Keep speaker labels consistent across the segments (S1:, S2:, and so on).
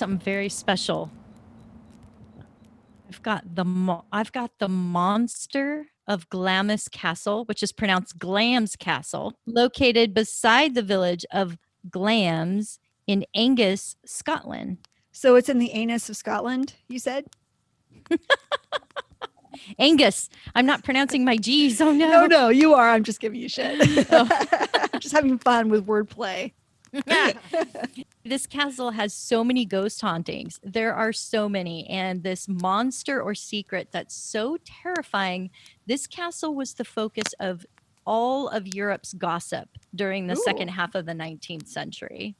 S1: Something very special. I've got the mo- I've got the monster of Glamis Castle, which is pronounced Glams Castle, located beside the village of Glams in Angus, Scotland.
S2: So it's in the anus of Scotland, you said?
S1: Angus. I'm not pronouncing my G's. Oh no.
S2: No, no, you are. I'm just giving you shit.
S1: Oh.
S2: I'm just having fun with wordplay.
S1: this castle has so many ghost hauntings. There are so many. And this monster or secret that's so terrifying. This castle was the focus of all of Europe's gossip during the second half of the 19th century.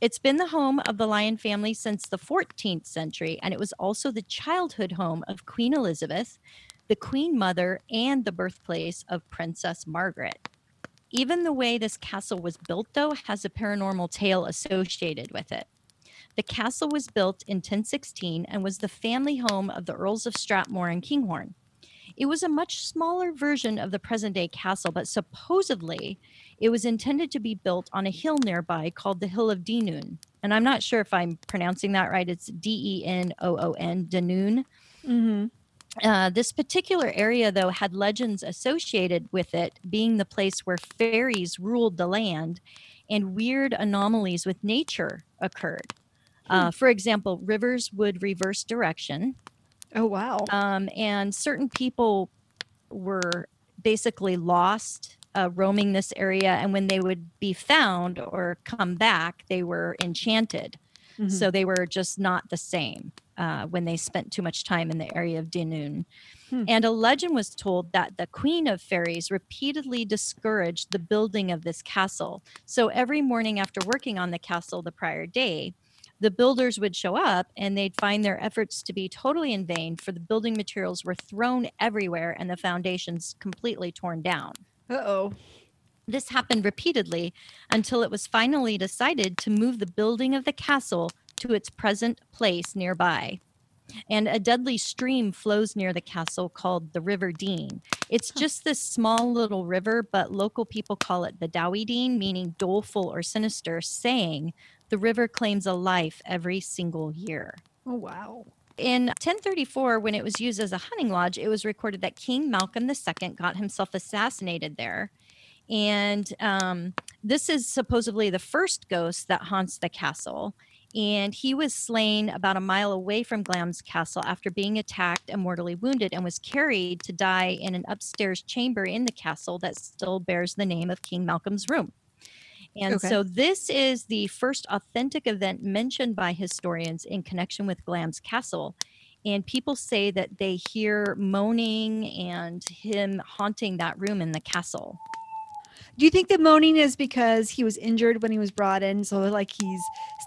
S1: It's been the home of the Lyon family since the 14th century, and it was also the childhood home of Queen Elizabeth, the Queen Mother, and the birthplace of Princess Margaret. Even the way this castle was built, though, has a paranormal tale associated with it. The castle was built in 1016 and was the family home of the Earls of Strathmore and Kinghorn. It was a much smaller version of the present day castle, but supposedly it was intended to be built on a hill nearby called the Hill of Denoon. And I'm not sure if I'm pronouncing that right. It's D E N O O N, Denoon.
S2: Mm-hmm.
S1: Uh, this particular area, though, had legends associated with it being the place where fairies ruled the land and weird anomalies with nature occurred. Uh, for example, rivers would reverse direction,
S2: Oh, wow.
S1: um, and certain people were basically lost uh, roaming this area. And when they would be found or come back, they were enchanted.
S2: Mhm.
S1: So they were just not the same uh, when they spent too much time in the area of Denoon.
S2: Hmm.
S1: And a legend was told that the Queen of Fairies repeatedly discouraged the building of this castle. So every morning after working on the castle the prior day, the builders would show up and they'd find their efforts to be totally in vain, for the building materials were thrown everywhere and the foundations completely torn down.
S2: Uh-oh.
S1: This happened repeatedly until it was finally decided to move the building of the castle to its present place nearby. And a deadly stream flows near the castle called the River Dean. It's just this small little river, but local people call it the Dowie Dean, meaning doleful or sinister, saying the river claims a life every single year.
S2: Oh, wow.
S1: In 1034, when it was used as a hunting lodge, it was recorded that King Malcolm II got himself assassinated there. And um, this is supposedly the first ghost that haunts the castle. And he was slain about a mile away from Glam's castle after being attacked and mortally wounded and was carried to die in an upstairs chamber in the castle that still bears the name of King Malcolm's room. And
S2: Okay.
S1: so this is the first authentic event mentioned by historians in connection with Glam's castle. And people say that they hear moaning and him haunting that room in the castle.
S2: Do you think the moaning is because he was injured when he was brought in, so like he's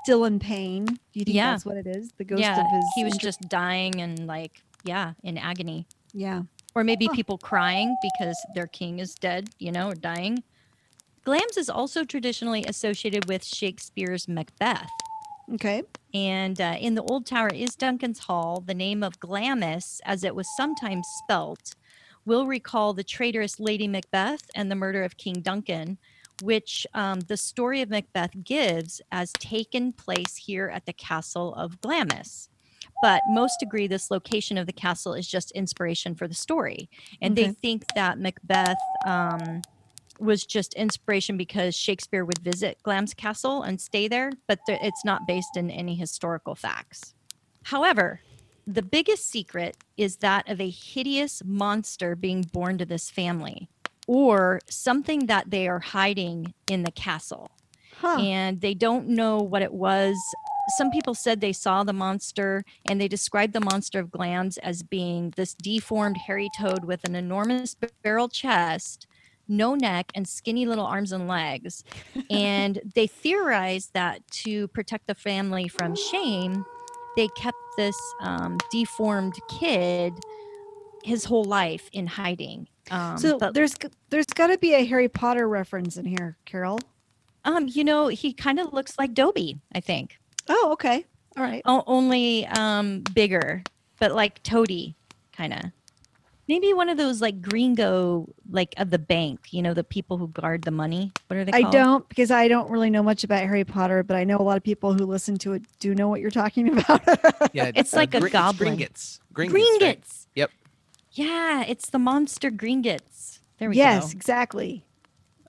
S2: still in pain? Do you think
S1: Yeah.
S2: that's what it is? The ghost
S1: yeah,
S2: of his
S1: he was
S2: injured-
S1: just dying and like, yeah, in agony.
S2: yeah.
S1: Or maybe people crying because their king is dead, you know, or dying. Glams is also traditionally associated with Shakespeare's Macbeth.
S2: Okay.
S1: And uh, in the old tower is Duncan's Hall. The name of Glamis, as it was sometimes spelt, will recall the traitorous Lady Macbeth and the murder of King Duncan, which um, the story of Macbeth gives as taken place here at the castle of Glamis. But most agree this location of the castle is just inspiration for the story. And they think that Macbeth um, was just inspiration because Shakespeare would visit Glam's castle and stay there, but th- it's not based in any historical facts. However, the biggest secret is that of a hideous monster being born to this family or something that they are hiding in the castle
S2: Huh.
S1: and they don't know what it was. Some people said they saw the monster and they described the monster of Glamis as being this deformed hairy toad with an enormous barrel chest, no neck, and skinny little arms and legs. and they theorized that to protect the family from shame, they kept this um, deformed kid his whole life in hiding. Um,
S2: so
S1: but,
S2: there's there's got to be a Harry Potter reference in here, Carol.
S1: um, you know, he kind of looks like Dobby, I think.
S2: Oh, okay. All right.
S1: O- only um, bigger, but like Toady, kind of. Maybe one of those like gringo, like of the bank, you know, the people who guard the money. What are they
S2: I don't because I don't really know much about Harry Potter, but I know a lot of people who listen to it do know what you're talking about.
S3: Yeah,
S1: It's uh, like a
S3: Gr-
S1: goblin.
S3: Gringotts. Gringotts.
S1: Gringotts.
S3: right? Yep.
S1: Yeah, it's the monster Gringotts. There we
S2: yes,
S1: go.
S2: Yes, exactly.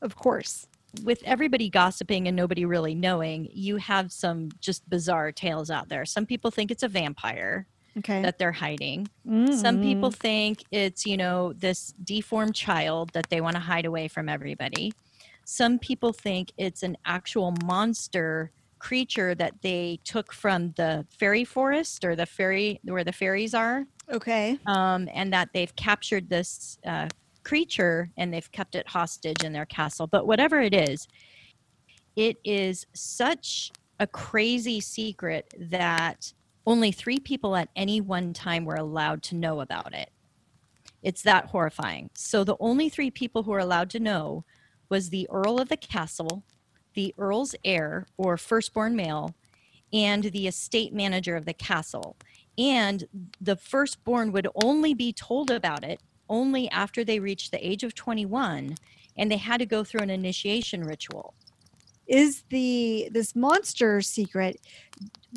S2: Of course.
S1: With everybody gossiping and nobody really knowing, you have some just bizarre tales out there. Some people think it's a vampire
S2: Okay.
S1: that they're hiding. Some
S2: Mm.
S1: people think it's, you know, this deformed child that they want to hide away from everybody. Some people think it's an actual monster creature that they took from the fairy forest or the fairy where the fairies are,
S2: Okay.
S1: um, and that they've captured this uh, creature and they've kept it hostage in their castle. But whatever it is, it is such a crazy secret that only three people at any one time were allowed to know about it. It's that horrifying. So the only three people who were allowed to know was the Earl of the castle, the Earl's heir or firstborn male, and the estate manager of the castle. And the firstborn would only be told about it only after they reached the age of 21 and they had to go through an initiation ritual.
S2: Is the this monster secret?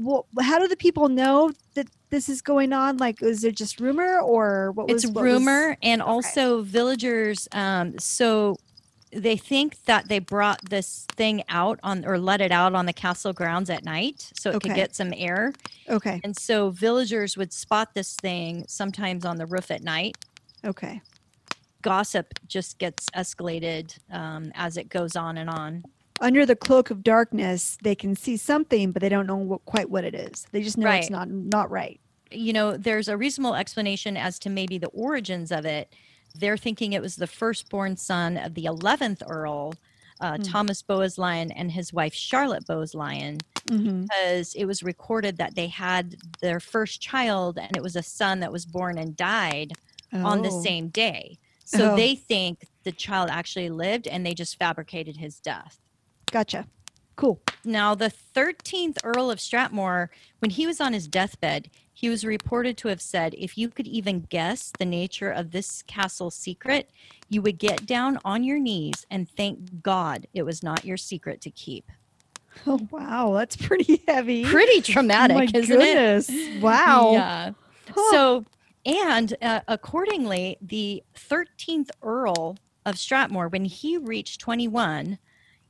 S2: Well, how do the people know that this is going on? Like, is it just rumor or what was
S1: it's
S2: what was-
S1: rumor and also villagers um so they think that they brought this thing out on or let it out on the castle grounds at night so it could get some air
S2: okay.
S1: and so villagers would spot this thing sometimes on the roof at night
S2: Okay.
S1: gossip just gets escalated um, as it goes on and on
S2: Under the cloak of darkness, they can see something, but they don't know what, quite what it is. They just know it's not not right.
S1: you know, there's a reasonable explanation as to maybe the origins of it. They're thinking it was the firstborn son of the 11th Earl, uh,
S2: Hmm.
S1: Thomas Bowes-Lyon, and his wife Charlotte Bowes-Lyon,
S2: Mm-hmm.
S1: because it was recorded that they had their first child and it was a son that was born and died on the same day. So
S2: Oh.
S1: they think the child actually lived and they just fabricated his death.
S2: Gotcha. Cool.
S1: Now, the 13th Earl of Strathmore, when he was on his deathbed, he was reported to have said, If you could even guess the nature of this castle's secret, you would get down on your knees and thank God it was not your secret to keep.
S2: Oh wow, that's pretty heavy.
S1: Pretty
S2: Oh
S1: traumatic,
S2: my
S1: isn't
S2: goodness.
S1: it?
S2: Wow.
S1: Yeah.
S2: Huh.
S1: So, and uh, accordingly, the 13th Earl of Strathmore, when he reached 21,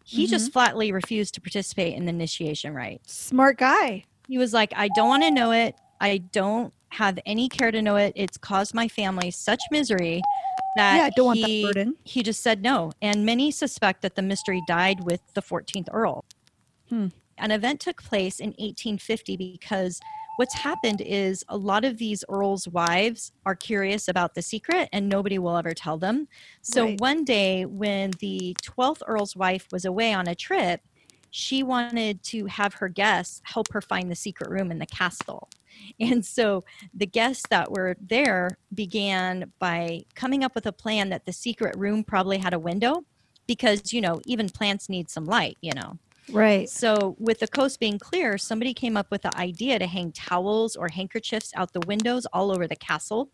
S1: he
S2: Mm-hmm.
S1: just flatly refused to participate in the initiation rite.
S2: Smart guy.
S1: He was like, I don't want to know it. I don't have any care to know it. It's caused my family such misery that
S2: yeah, I don't want that
S1: he,
S2: burden.
S1: he just said no. And many suspect that the mystery died with the 14th Earl.
S2: Hmm.
S1: An event took place in 1850 because what's happened is a lot of these earls' wives are curious about the secret and nobody will ever tell them. So
S2: Right.
S1: one day when the 12th earl's wife was away on a trip, she wanted to have her guests help her find the secret room in the castle. And so the guests that were there began by coming up with a plan that the secret room probably had a window because, you know, even plants need some light, you know.
S2: Right.
S1: So, with the coast being clear, somebody came up with the idea to hang towels or handkerchiefs out the windows all over the castle.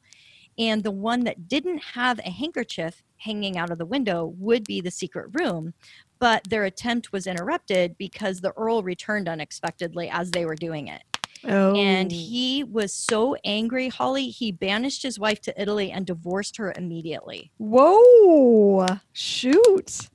S1: And the one that didn't have a handkerchief hanging out of the window would be the secret room. But their attempt was interrupted because the Earl returned unexpectedly as they were doing it.
S2: Oh.
S1: And he was so angry, Holly, he banished his wife to Italy and divorced her immediately.
S2: Whoa. Shoot.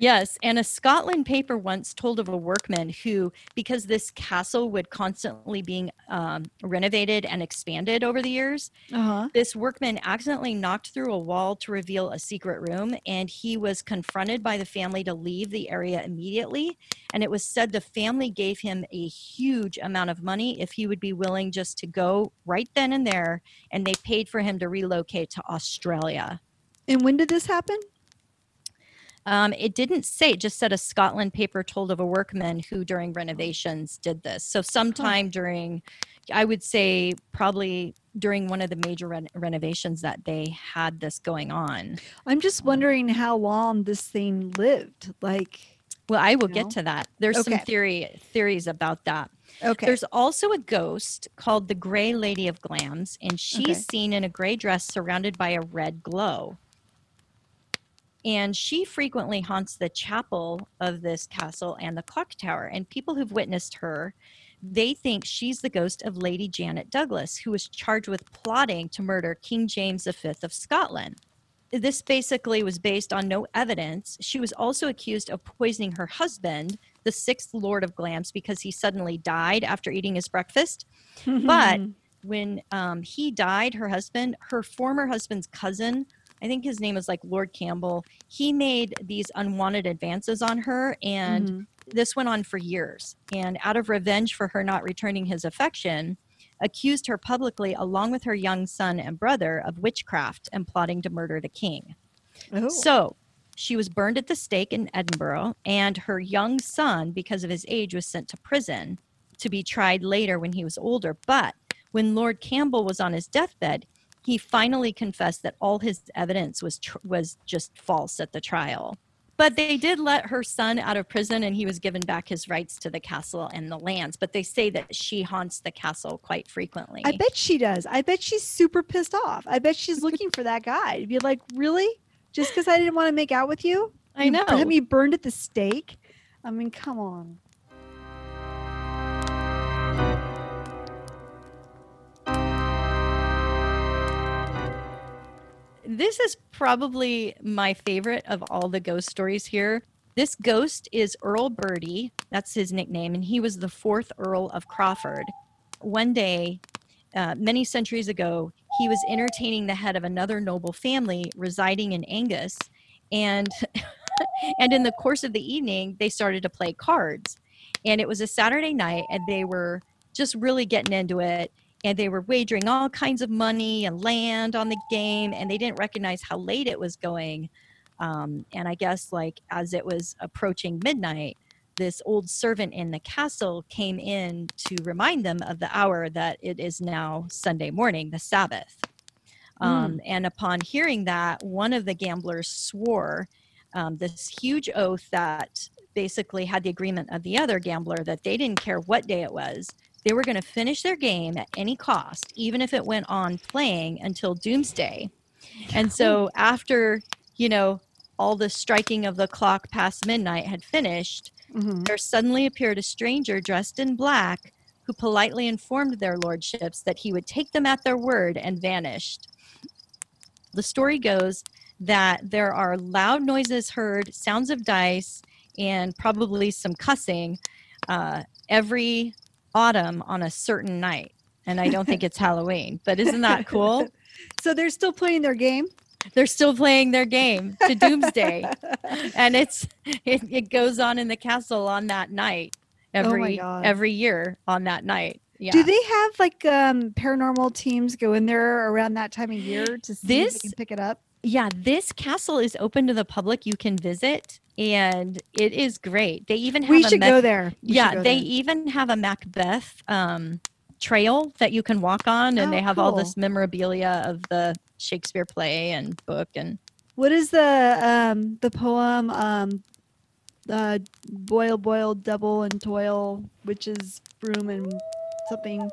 S1: Yes, and a Scotland paper once told of a workman who, because this castle would constantly being um, renovated and expanded over the years,
S2: Uh-huh.
S1: this workman accidentally knocked through a wall to reveal a secret room, and he was confronted by the family to leave the area immediately. And it was said the family gave him a huge amount of money if he would be willing just to go right then and there, and they paid for him to relocate to Australia.
S2: And when did this happen?
S1: Um, it didn't say, it just said a Scotland paper told of a workman who during renovations did this. So sometime during, I would say probably during one of the major ren- renovations that they had this going on.
S2: I'm just wondering how long this thing lived. Like,
S1: Well, I will
S2: You
S1: get
S2: know?
S1: to that. There's some theory theories about that.
S2: okay.
S1: There's also a ghost called the Gray Lady of Glams, and she's
S2: Okay.
S1: seen in a gray dress surrounded by a red glow. And she frequently haunts the chapel of this castle and the clock tower. And people who've witnessed her, they think she's the ghost of Lady Janet Douglas, who was charged with plotting to murder King James V of Scotland. This basically was based on no evidence. She was also accused of poisoning her husband, the sixth Lord of Glams, because he suddenly died after eating his breakfast but- when um, he died, her husband, her former husband's cousin, I think his name was like Lord Campbell, he made these unwanted advances on her. And
S2: Mhm.
S1: this went on for years. And out of revenge for her not returning his affection, accused her publicly, along with her young son and brother, of witchcraft and plotting to murder the king.
S2: Oh.
S1: So she was burned at the stake in Edinburgh, and her young son, because of his age, was sent to prison to be tried later when he was older. But when Lord Campbell was on his deathbed, he finally confessed that all his evidence was tr- was just false at the trial. But they did let her son out of prison, and he was given back his rights to the castle and the lands. But they say that she haunts the castle quite frequently.
S2: I bet she does. I bet she's super pissed off. I bet she's looking for that guy to be like, really? Just because I didn't want to make out with you?
S1: I
S2: You
S1: know.
S2: Have me burned at the stake? I mean, come on.
S1: This is probably my favorite of all the ghost stories here. This ghost is Earl Beardie. That's his nickname. And he was the fourth Earl of Crawford. One day, uh, many centuries ago, he was entertaining the head of another noble family residing in Angus. And, and in the course of the evening, they started to play cards. And it was a Saturday night, and they were just really getting into it and they were wagering all kinds of money and land on the game and they didn't recognize how late it was going. Um, and i guess like as it was approaching midnight this old servant in the castle came in to remind them of the hour that it is now sunday morning the sabbath. Um, and upon hearing that one of the gamblers swore um, this huge oath that basically had the agreement of the other gambler that they didn't care what day it was they were going to finish their game at any cost, even if it went on playing until doomsday. And so, after, you know, all the striking of the clock past midnight had finished,
S2: Mhm.
S1: there suddenly appeared a stranger dressed in black who politely informed their lordships that he would take them at their word and vanished. The story goes that there are loud noises heard, sounds of dice, and probably some cussing uh, every autumn on a certain night. And I don't think it's Halloween, but isn't that cool?
S2: So they're still playing their game?
S1: They're still playing their game to doomsday. and it's it, it goes on in the castle on that night every
S2: God.
S1: every year on that night. Yeah.
S2: Do they have like um paranormal teams go in there around that time of year to see if
S1: This-
S2: they can pick it up?
S1: Yeah, this castle is open to the public. You can visit and it is great. They even have
S2: We
S1: a
S2: should
S1: Mac-
S2: go there. We
S1: yeah,
S2: go
S1: they
S2: there.
S1: even have a Macbeth um, trail that you can walk on, and
S2: Oh,
S1: they have all this memorabilia of the Shakespeare play and book. And
S2: What is the um the poem um uh boil boil double and toil which is broom and something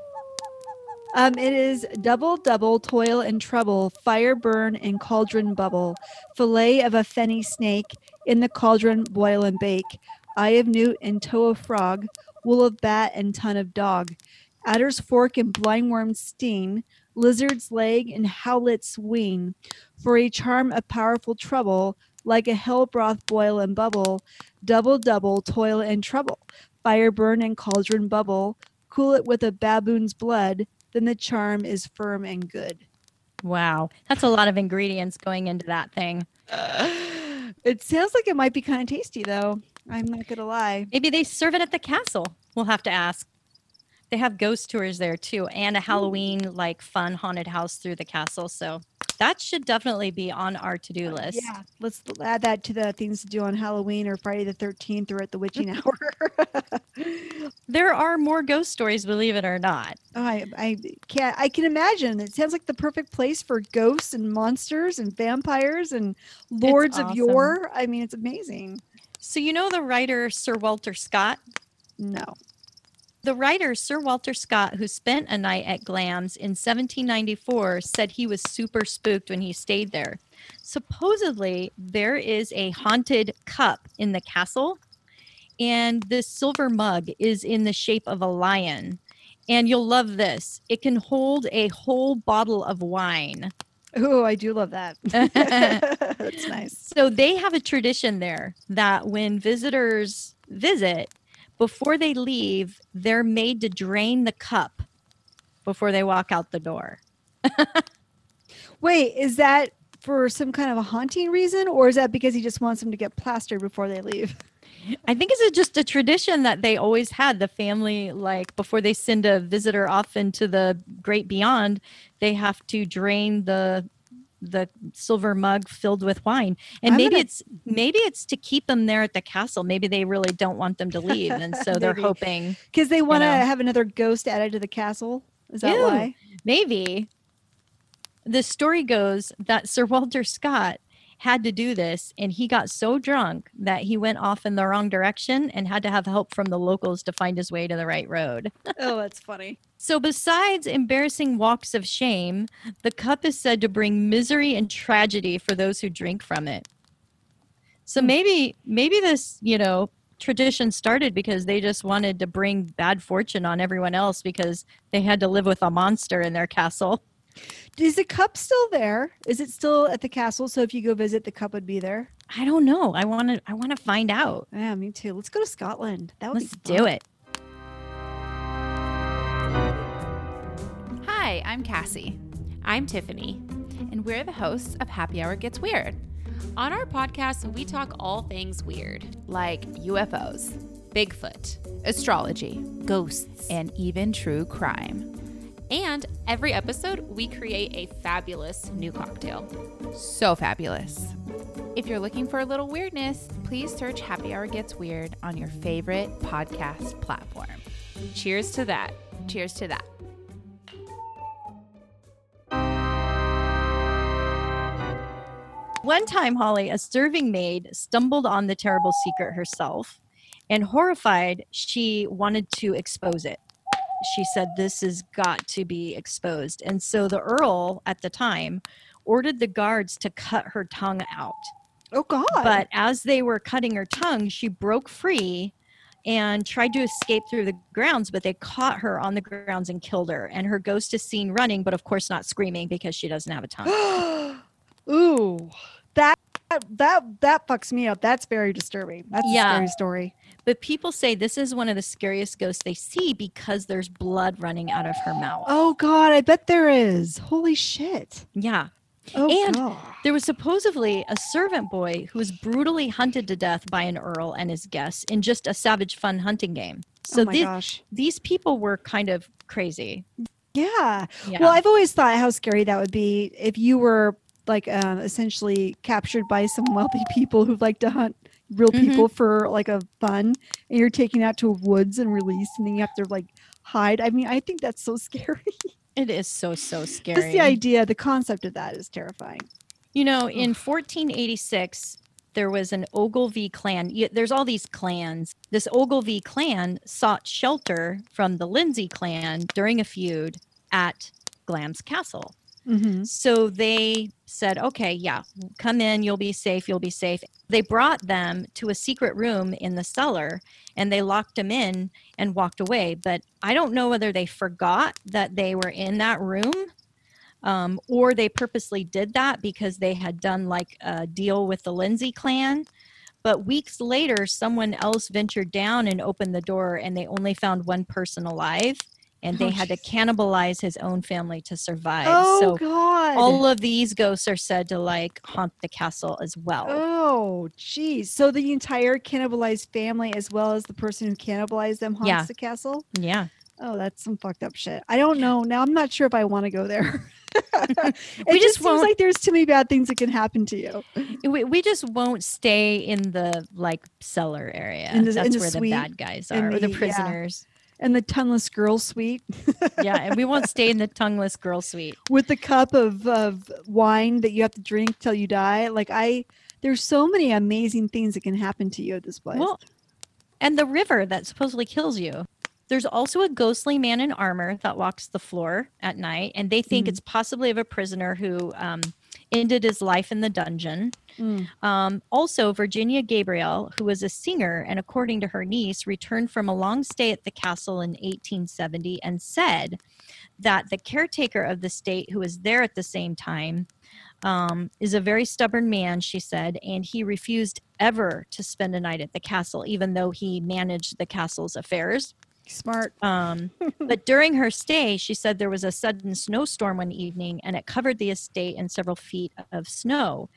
S2: um it is double double toil and trouble fire burn and cauldron bubble fillet of a fenny snake in the cauldron boil and bake eye of newt and toe of frog wool of bat and ton of dog adder's fork and blindworm's sting lizard's leg and howlet's wing for a charm of powerful trouble, like a hell broth boil and bubble, double double toil and trouble, fire burn and cauldron bubble, cool it with a baboon's blood, then the charm is firm and good.
S1: wow, that's a lot of ingredients going into that thing.
S2: It sounds like it might be kind of tasty though. I'm not gonna lie.
S1: Maybe they serve it at the castle. We'll have to ask. They have ghost tours there too, and a Halloween like fun haunted house through the castle. So that should definitely be on our to-do uh, list.
S2: Yeah, let's add that to the things to do on Halloween or Friday the 13th or at the witching hour.
S1: There are more ghost stories, believe it or not.
S2: Oh, I I can't I can imagine. It sounds like the perfect place for ghosts and monsters and vampires and lords of yore. I mean, it's amazing.
S1: So you know the writer Sir Walter Scott?
S2: No.
S1: The writer Sir Walter Scott, who spent a night at Glam's in 1794, said he was super spooked when he stayed there. Supposedly, there is a haunted cup in the castle, and this silver mug is in the shape of a lion. And you'll love this. It can hold a whole bottle of wine.
S2: Oh, I do love that. That's nice.
S1: So they have a tradition there that when visitors visit, before they leave, they're made to drain the cup before they walk out the door.
S2: Wait, is that for some kind of a haunting reason, or is that because he just wants them to get plastered before they leave?
S1: I think it's just a tradition that they always had. The family, like before they send a visitor off into the great beyond, they have to drain the the silver mug filled with wine. And
S2: I'm
S1: maybe
S2: gonna-
S1: it's maybe it's to keep them there at the castle. Maybe they really don't want them to leave, and so they're hoping
S2: Because they want to
S1: know.
S2: have another ghost added to the castle. Is that
S1: Ew.
S2: why?
S1: maybe the story goes that Sir Walter Scott had to do this and he got so drunk that he went off in the wrong direction and had to have help from the locals to find his way to the right road.
S2: oh, that's funny.
S1: So besides embarrassing walks of shame, the cup is said to bring misery and tragedy for those who drink from it. So
S2: Hmm.
S1: maybe maybe this, you know, tradition started because they just wanted to bring bad fortune on everyone else because they had to live with a monster in their castle.
S2: Is the cup still there? Is it still at the castle? So if you go visit, the cup would be there.
S1: I don't know. I want to. I want to find out.
S2: Yeah, me too. Let's go to Scotland. That would
S1: Let's
S2: be
S1: do it.
S3: Hi, I'm Cassie.
S4: I'm Tiffany, and we're the hosts of Happy Hour Gets Weird. On our podcast, we talk all things weird,
S3: Like UFOs,
S4: Bigfoot,
S3: astrology,
S4: ghosts,
S3: and even true crime.
S4: And every episode, we create a fabulous new cocktail.
S3: So fabulous. If you're looking for a little weirdness, please search Happy Hour Gets Weird on your favorite podcast platform.
S4: Cheers to that.
S3: Cheers to that.
S1: One time, Holly, a serving maid, stumbled on the terrible secret herself, and horrified, she wanted to expose it. She said, "This has got to be exposed." And so the earl at the time ordered the guards to cut her tongue out.
S2: Oh God!
S1: But as they were cutting her tongue, she broke free and tried to escape through the grounds, but they caught her on the grounds and killed her. And her ghost is seen running, but of course not screaming because she doesn't have a tongue.
S2: Ooh, that that that fucks me up. That's very disturbing. That's
S1: Yeah.
S2: a scary story.
S1: But people say this is one of the scariest ghosts they see because there's blood running out of her mouth.
S2: Oh God, I bet there is. Holy shit!
S1: Yeah.
S2: Oh
S1: And-
S2: God.
S1: There was supposedly a servant boy who was brutally hunted to death by an earl and his guests in just a savage fun hunting game. So
S2: oh my
S1: the-
S2: gosh.
S1: these people were kind of crazy.
S2: Yeah.
S1: Yeah.
S2: Well, I've always thought how scary that would be if you were like um, essentially captured by some wealthy people who like to hunt real
S1: Mhm.
S2: people for like a fun, and you're taking out to woods and release and then you have to like hide. I mean, I think that's so scary.
S1: it is so so scary.
S2: Just the idea, the concept of that is terrifying.
S1: You know, in 1486, there was an Ogilvy clan. There's all these clans. This Ogilvy clan sought shelter from the Lindsay clan during a feud at Glam's castle.
S2: Mm-hmm.
S1: So they said, okay, yeah, come in, you'll be safe, you'll be safe. They brought them to a secret room in the cellar and they locked them in and walked away. But I don't know whether they forgot that they were in that room um, or they purposely did that because they had done like a deal with the Lindsay clan. But weeks later, someone else ventured down and opened the door and they only found one person alive. And oh, they
S2: Oh,
S1: had to cannibalize his own family to survive.
S2: Oh
S1: so
S2: God.
S1: all of these ghosts are said to like haunt the castle as well.
S2: Oh, geez. So the entire cannibalized family, as well as the person who cannibalized them, haunts
S1: Yeah.
S2: the castle.
S1: Yeah.
S2: Oh, that's some fucked up shit. I don't know. Now I'm not sure if I want to go there. it
S1: We
S2: just
S1: just
S2: seems like there's too many bad things that can happen to you.
S1: we, we just won't stay in the like cellar area.
S2: The-
S1: That's
S2: the
S1: where
S2: suite,
S1: the bad guys are, or
S2: the-
S1: the
S2: yeah.
S1: prisoners.
S2: And the tongueless girl suite
S1: Yeah. and we won't stay in the tongueless girl suite.
S2: with the cup of, of wine that you have to drink till you die. Like I, there's so many amazing things that can happen to you at this place.
S1: Well, and the river that supposedly kills you. There's also a ghostly man in armor that walks the floor at night, and they think
S2: Mhm.
S1: it's possibly of a prisoner who um, ended his life in the dungeon.
S2: Mm.
S1: Um, also, Virginia Gabriel, who was a singer and, according to her niece, returned from a long stay at the castle in 1870 and said that the caretaker of the state, who was there at the same time, um, is a very stubborn man, she said, and he refused ever to spend a night at the castle, even though he managed the castle's affairs.
S2: Smart.
S1: Um, but during her stay, she said there was a sudden snowstorm one evening and it covered the estate in several feet of snow.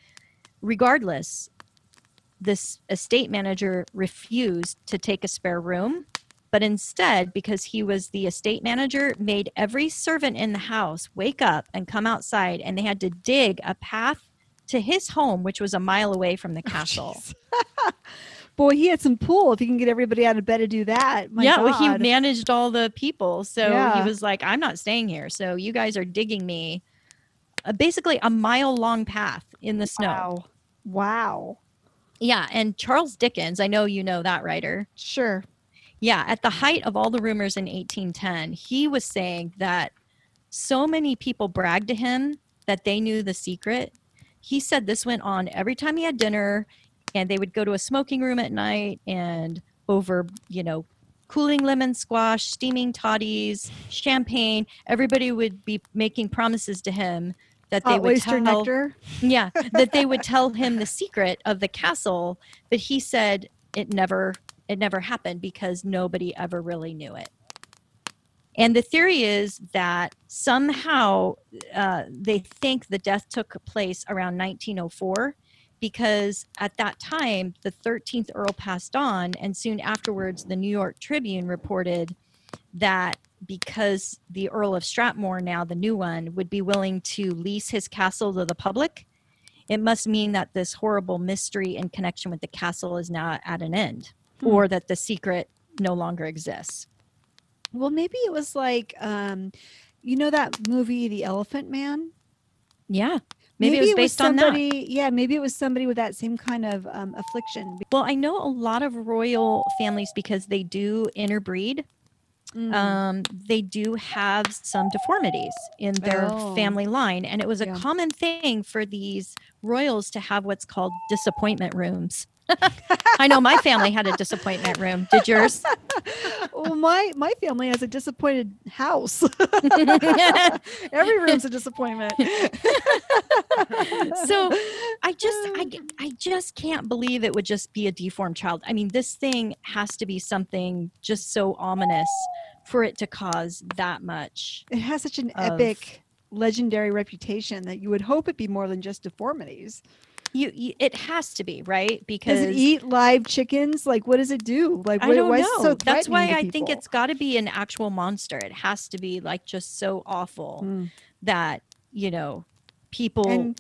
S1: Regardless, this estate manager refused to take a spare room, but instead, because he was the estate manager, made every servant in the house wake up and come outside, and they had to dig a path to his home, which was a mile away from the castle.
S2: Jeez. Boy, he had some pull if he can get everybody out of bed to do that. My
S1: yeah, well, he managed all the people. So
S2: Yeah.
S1: he was like, I'm not staying here. So you guys are digging me uh, basically a mile long path in the snow.
S2: Wow. Wow.
S1: Yeah. And Charles Dickens, I know you know that writer.
S2: Sure.
S1: Yeah. At the height of all the rumors in 1810, he was saying that so many people bragged to him that they knew the secret. He said this went on every time he had dinner, and they would go to a smoking room at night and over, you know, cooling lemon squash, steaming toddies, champagne. Everybody would be making promises to him that they
S2: Hot
S1: would tell,
S2: nectar.
S1: yeah, that they would tell him the secret of the castle, but he said it never it never happened because nobody ever really knew it. And the theory is that somehow uh, they think the death took place around 1904 because at that time the 13th Earl passed on, and soon afterwards the New York Tribune reported that because the Earl of Strathmore, now the new one, would be willing to lease his castle to the public, it must mean that this horrible mystery in connection with the castle is now at an end,
S2: Hmm.
S1: or that the secret no longer exists.
S2: Well, maybe it was like, um, you know, that movie, The Elephant Man.
S1: Yeah, maybe, it was based on that.
S2: somebody. Yeah, maybe it was somebody with that same kind of um, affliction.
S1: Well, I know a lot of royal families because they do interbreed.
S2: Mm.
S1: Um, they do have some deformities in their
S2: Oh.
S1: family line, and it was a
S2: Yeah.
S1: common thing for these royals to have what's called disappointment rooms. I know my family had a disappointment room. Did yours?
S2: well, my my family has a disappointed house. Every room's a disappointment.
S1: so I just I I just can't believe it would just be a deformed child. I mean, this thing has to be something just so ominous for it to cause that much.
S2: it has such an
S1: of-
S2: epic, legendary reputation that you would hope it be more than just deformities.
S1: You, you it has to be right because Does
S2: it eat live chickens? Like, what does it do? Like,
S1: I don't know.
S2: so
S1: That's why I think it's got to be an actual monster. It has to be like just so awful
S2: Mm.
S1: that you know people
S2: And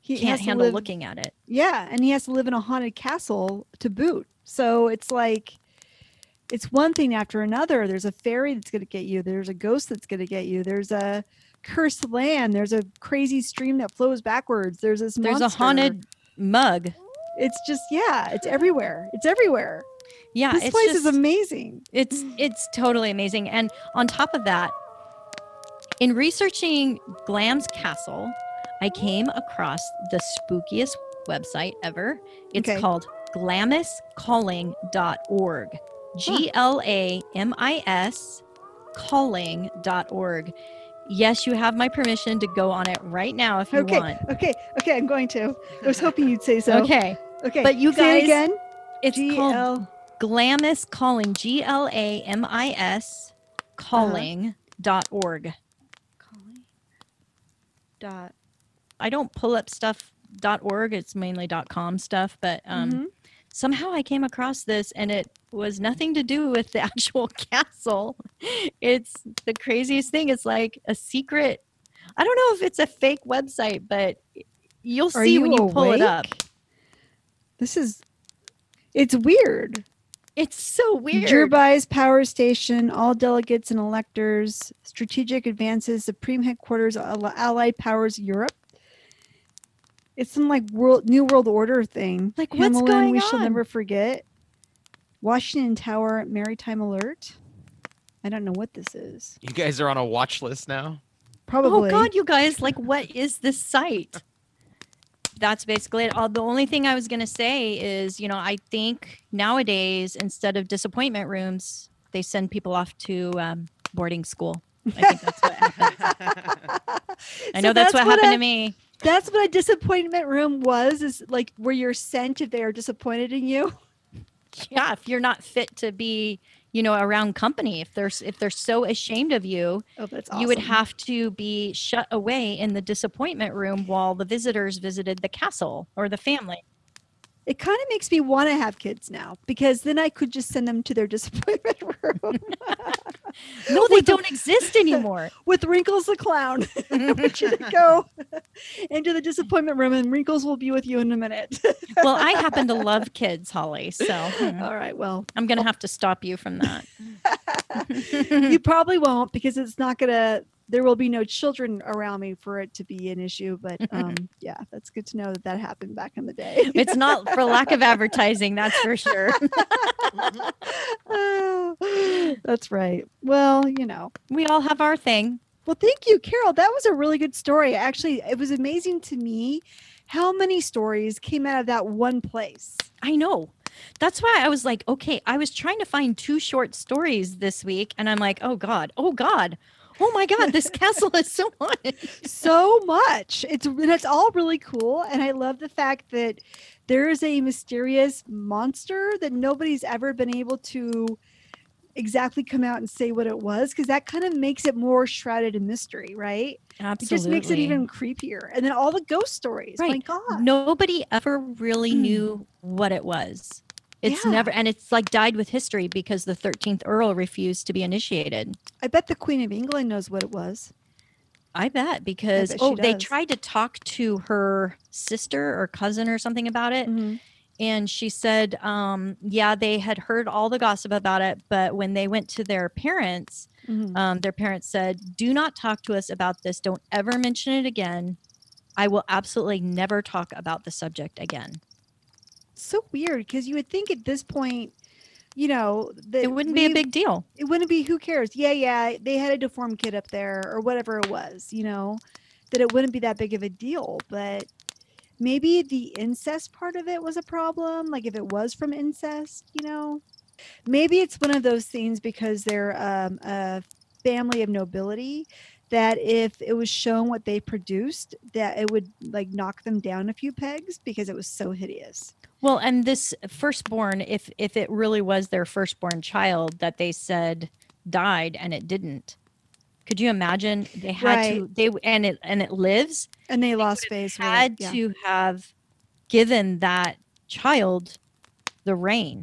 S2: he
S1: can't handle
S2: live-
S1: looking at it.
S2: Yeah, and he has to live in a haunted castle to boot. So it's like it's one thing after another. There's a fairy that's going to get you. There's a ghost that's going to get you. There's a cursed land. There's a crazy stream that flows backwards. There's this
S1: There's a haunted mug.
S2: It's just yeah, it's everywhere. It's everywhere.
S1: Yeah,
S2: this place
S1: just,
S2: is amazing.
S1: It's it's totally amazing. And on top of that, in researching Glam's Castle, I came across the spookiest website ever. It's
S2: Okay.
S1: called glamiscalling.org. G L A M I S calling.org. Yes, you have my permission to go on it right now if you
S2: Okay,
S1: want.
S2: okay, okay. I'm going to. I was hoping you'd say so.
S1: Okay.
S2: okay.
S1: But you
S2: say it
S1: guys-
S2: again.
S1: It's
S2: G
S1: called Glamis Calling, G L A M I S calling dot org.
S2: Calling. Dot.
S1: I don't pull up stuff dot org. It's mainly dot com stuff, but um,
S2: Mhm.
S1: Somehow I came across this and it was nothing to do with the actual castle. It's the craziest thing. It's like a secret I don't know if it's a fake website, but you'll see when you pull it up.
S2: This is it's weird.
S1: It's so weird.
S2: Jurbai's Power Station, all delegates and electors, strategic advances, Supreme Headquarters, Allied Powers, Europe. It's some like world New World Order thing.
S1: Like, what's
S2: Hamelin,
S1: going
S2: we shall never forget. Washington Tower Maritime Alert. I don't know what this is.
S5: You guys are on a watch list now.
S2: Probably.
S1: Oh God, you guys! Like, what is this site? That's basically it. All the only thing I was gonna say is, you know, I think nowadays instead of disappointment rooms, they send people off to um, boarding school. I think that's what happened. I
S2: So
S1: know that's, what happened
S2: a-
S1: to me.
S2: That's what a disappointment room was. Is like where you're sent if they are disappointed in you.
S1: Yeah, if you're not fit to be, you know, around company, if they're if they're so ashamed of you,
S2: Oh, that's awesome.
S1: you would have to be shut away in the disappointment room while the visitors visited the castle or the family.
S2: It kind of makes me want to have kids now because then I could just send them to their disappointment room
S1: No, they
S2: With
S1: don't exist anymore.
S2: with Wrinkles the clown. I want you to go into the disappointment room, and Wrinkles will be with you in a minute.
S1: well, I happen to love kids, Holly, so hmm,
S2: All right. Well,
S1: I'm going to have to stop you from that.
S2: you probably won't because it's not gonna. There will be no children around me for it to be an issue. But um, yeah, that's good to know that that happened back in the day.
S1: it's not for lack of advertising, that's for sure.
S2: Oh, that's right. Well, you know.
S1: We all have our thing.
S2: Well, thank you, Carol. That was a really good story. Actually, it was amazing to me how many stories came out of that one place.
S1: I know. That's why I was like, okay, I was trying to find two short stories this week, and I'm like, oh God, oh God, oh my God, this castle is so haunted.
S2: so much. It's it's all really cool, and I love the fact that there is a mysterious monster that nobody's ever been able to exactly come out and say what it was because that kind of makes it more shrouded in mystery, right?
S1: Absolutely.
S2: It just makes it even creepier. And then all the ghost stories. My
S1: Right.
S2: God.
S1: Nobody ever really mm. knew what it was. It's
S2: Yeah.
S1: never, and it's like died with history because the 13th Earl refused to be initiated.
S2: I bet the Queen of England knows what it was.
S1: I bet because
S2: bet she
S1: oh, they tried to talk to her sister or cousin or something about it,
S2: Mhm.
S1: and she said, um, yeah, they had heard all the gossip about it, but when they went to their parents,
S2: Mhm.
S1: um, their parents said, "Do not talk to us about this. Don't ever mention it again. I will absolutely never talk about the subject again."
S2: So weird because you would think at this point, you know, that
S1: It wouldn't be a big deal.
S2: it wouldn't be who cares yeah yeah they had a deformed kid up there or whatever it was you know that it wouldn't be that big of a deal but maybe the incest part of it was a problem like if it was from incest you know maybe it's one of those things because they're um, a family of nobility that if it was shown what they produced that it would like knock them down a few pegs because it was so hideous
S1: Well, and this firstborn, if if it really was their firstborn child that they said died and it didn't, could you imagine? They had to they and it and it lives.
S2: and they lost face
S1: Had
S2: yeah.
S1: to have given that child the reign.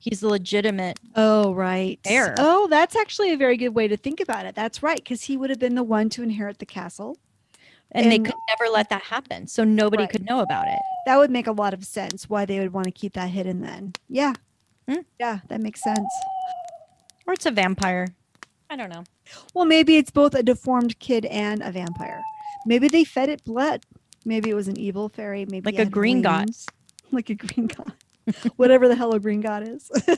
S1: He's the legitimate.
S2: Oh, right.
S1: Heir.
S2: Oh, that's actually a very good way to think about it. That's right, because he would have been the one to inherit the castle.
S1: And, they could never let that happen. So nobody
S2: Right.
S1: could know about it.
S2: That would make a lot of sense why they would want to keep that hidden then. Yeah.
S1: Hmm.
S2: Yeah, that makes sense.
S1: Or it's a vampire. I don't know.
S2: Well, maybe it's both a deformed kid and a vampire. Maybe they fed it blood. Maybe it was an evil fairy. Maybe
S1: Like a
S2: had
S1: green god.
S2: Like a green god. Whatever the hell a green god is.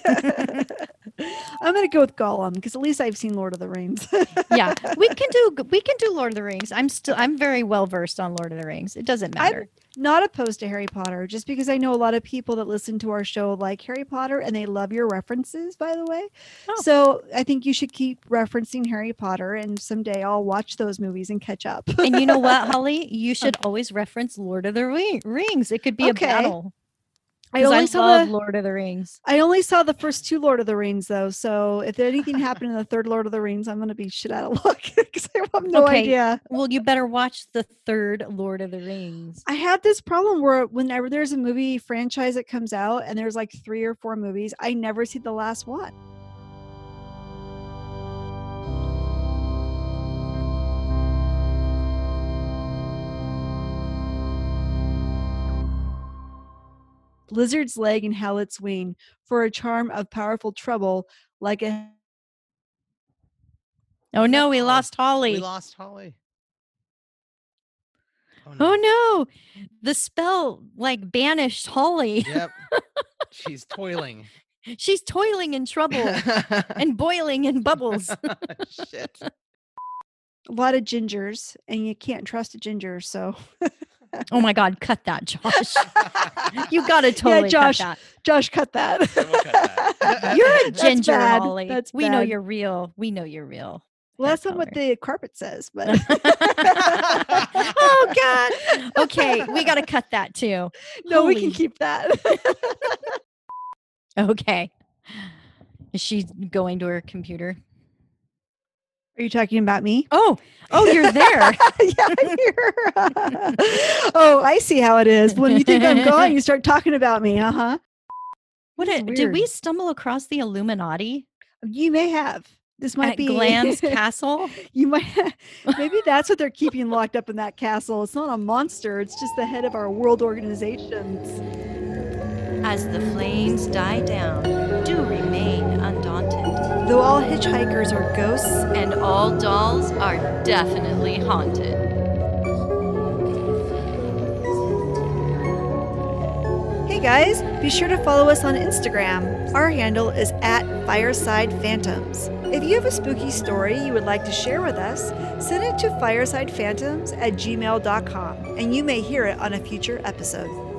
S2: I'm gonna go with Gollum because at least I've seen Lord of the Rings.
S1: Yeah. we can do we can do Lord of the Rings. I'm still I'm very well versed on Lord of the Rings. It doesn't matter.
S2: I'm- not opposed to Harry Potter, just because I know a lot of people that listen to our show like Harry Potter and they love your references, by the way.
S1: Oh.
S2: So I think you should keep referencing Harry Potter, and someday I'll watch those movies and catch up.
S1: and you know what, Holly? You should always reference Lord of the Rings. It could be
S2: Okay.
S1: a battle.
S2: I only saw
S1: love
S2: the
S1: Lord of the Rings.
S2: I only saw the first two Lord of the Rings though, so if anything happened in the third Lord of the Rings, I'm gonna be shit out of luck because I have no
S1: Okay.
S2: idea.
S1: Well, you better watch the third Lord of the Rings.
S2: I had this problem where whenever there's a movie franchise that comes out and there's like three or four movies, I never see the last one. Lizard's leg and howlet's wing for a charm of powerful trouble like a
S1: Oh no, we
S5: Oh,
S1: lost Holly.
S5: We lost Holly.
S1: Oh, oh no, the spell like banished Holly.
S5: Yep. She's toiling.
S1: She's toiling in trouble and boiling in bubbles.
S5: Shit.
S2: a lot of gingers and you can't trust a ginger so
S1: Oh my God, cut that, Josh. You gotta totally
S2: Josh,
S1: cut
S2: josh cut that
S5: Yeah, we'll cut that.
S1: that. You're a
S2: That's
S1: ginger,
S2: bad.
S1: Holly.
S2: That's
S1: we know you're real. We know you're real.
S2: well that's not what the carpet says but
S1: oh God. Okay, we gotta cut that too.
S2: no we can keep that
S1: Okay. Is she going to her computer?
S2: Are you talking about me
S1: Oh, oh, you're there.
S2: yeah, I'm here. oh, I see how it is. When you think I'm gone, you start talking about me. Uh huh.
S1: What a, did we stumble across the Illuminati
S2: You may have. This might
S1: at
S2: be
S1: Glamis castle?
S2: you might. Maybe that's what they're keeping locked up in that castle. It's not a monster. It's just the head of our world organizations.
S6: As the flames die down, do remain undaunted.
S2: Though all hitchhikers are ghosts,
S6: And all dolls are definitely haunted.
S2: Hey guys, be sure to follow us on Instagram. Our handle is at Fireside Phantoms. If you have a spooky story you would like to share with us, send it to firesidephantoms at gmail.com and you may hear it on a future episode.